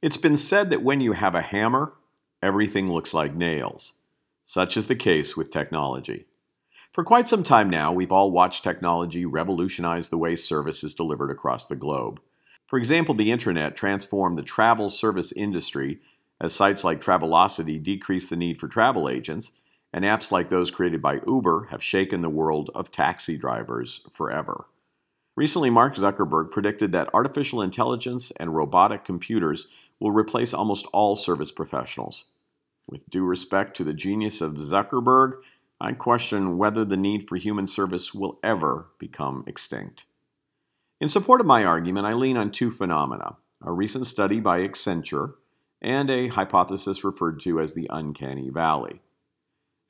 It's been said that when you have a hammer, everything looks like nails. Such is the case with technology. For quite some time now, we've all watched technology revolutionize the way service is delivered across the globe. For example, the internet transformed the travel service industry as sites like Travelocity decreased the need for travel agents, and apps like those created by Uber have shaken the world of taxi drivers forever. Recently, Mark Zuckerberg predicted that artificial intelligence and robotic computers will replace almost all service professionals. With due respect to the genius of Zuckerberg, I question whether the need for human service will ever become extinct. In support of my argument, I lean on two phenomena a recent study by Accenture and a hypothesis referred to as the uncanny valley.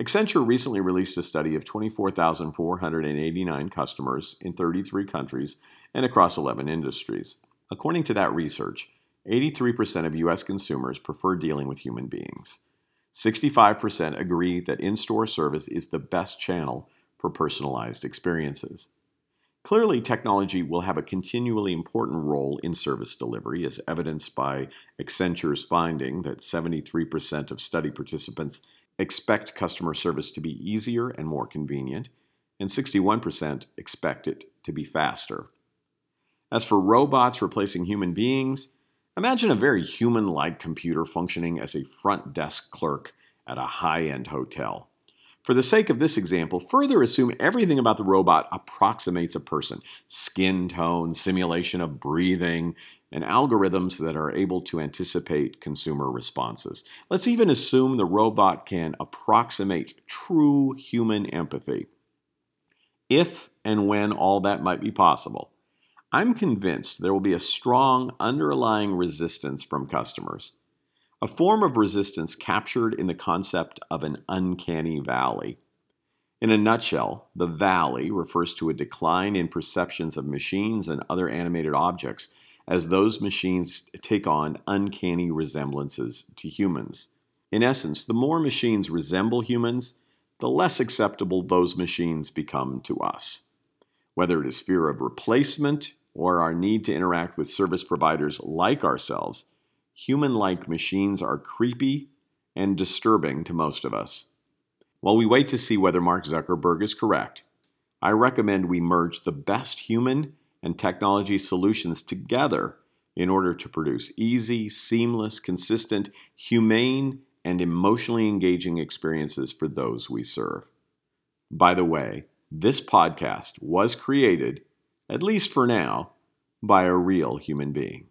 Accenture recently released a study of 24,489 customers in 33 countries and across 11 industries. According to that research, 83% of U.S. consumers prefer dealing with human beings. 65% agree that in store service is the best channel for personalized experiences. Clearly, technology will have a continually important role in service delivery, as evidenced by Accenture's finding that 73% of study participants expect customer service to be easier and more convenient, and 61% expect it to be faster. As for robots replacing human beings, Imagine a very human like computer functioning as a front desk clerk at a high end hotel. For the sake of this example, further assume everything about the robot approximates a person skin tone, simulation of breathing, and algorithms that are able to anticipate consumer responses. Let's even assume the robot can approximate true human empathy. If and when all that might be possible, I'm convinced there will be a strong underlying resistance from customers, a form of resistance captured in the concept of an uncanny valley. In a nutshell, the valley refers to a decline in perceptions of machines and other animated objects as those machines take on uncanny resemblances to humans. In essence, the more machines resemble humans, the less acceptable those machines become to us. Whether it is fear of replacement, or our need to interact with service providers like ourselves, human like machines are creepy and disturbing to most of us. While we wait to see whether Mark Zuckerberg is correct, I recommend we merge the best human and technology solutions together in order to produce easy, seamless, consistent, humane, and emotionally engaging experiences for those we serve. By the way, this podcast was created at least for now, by a real human being.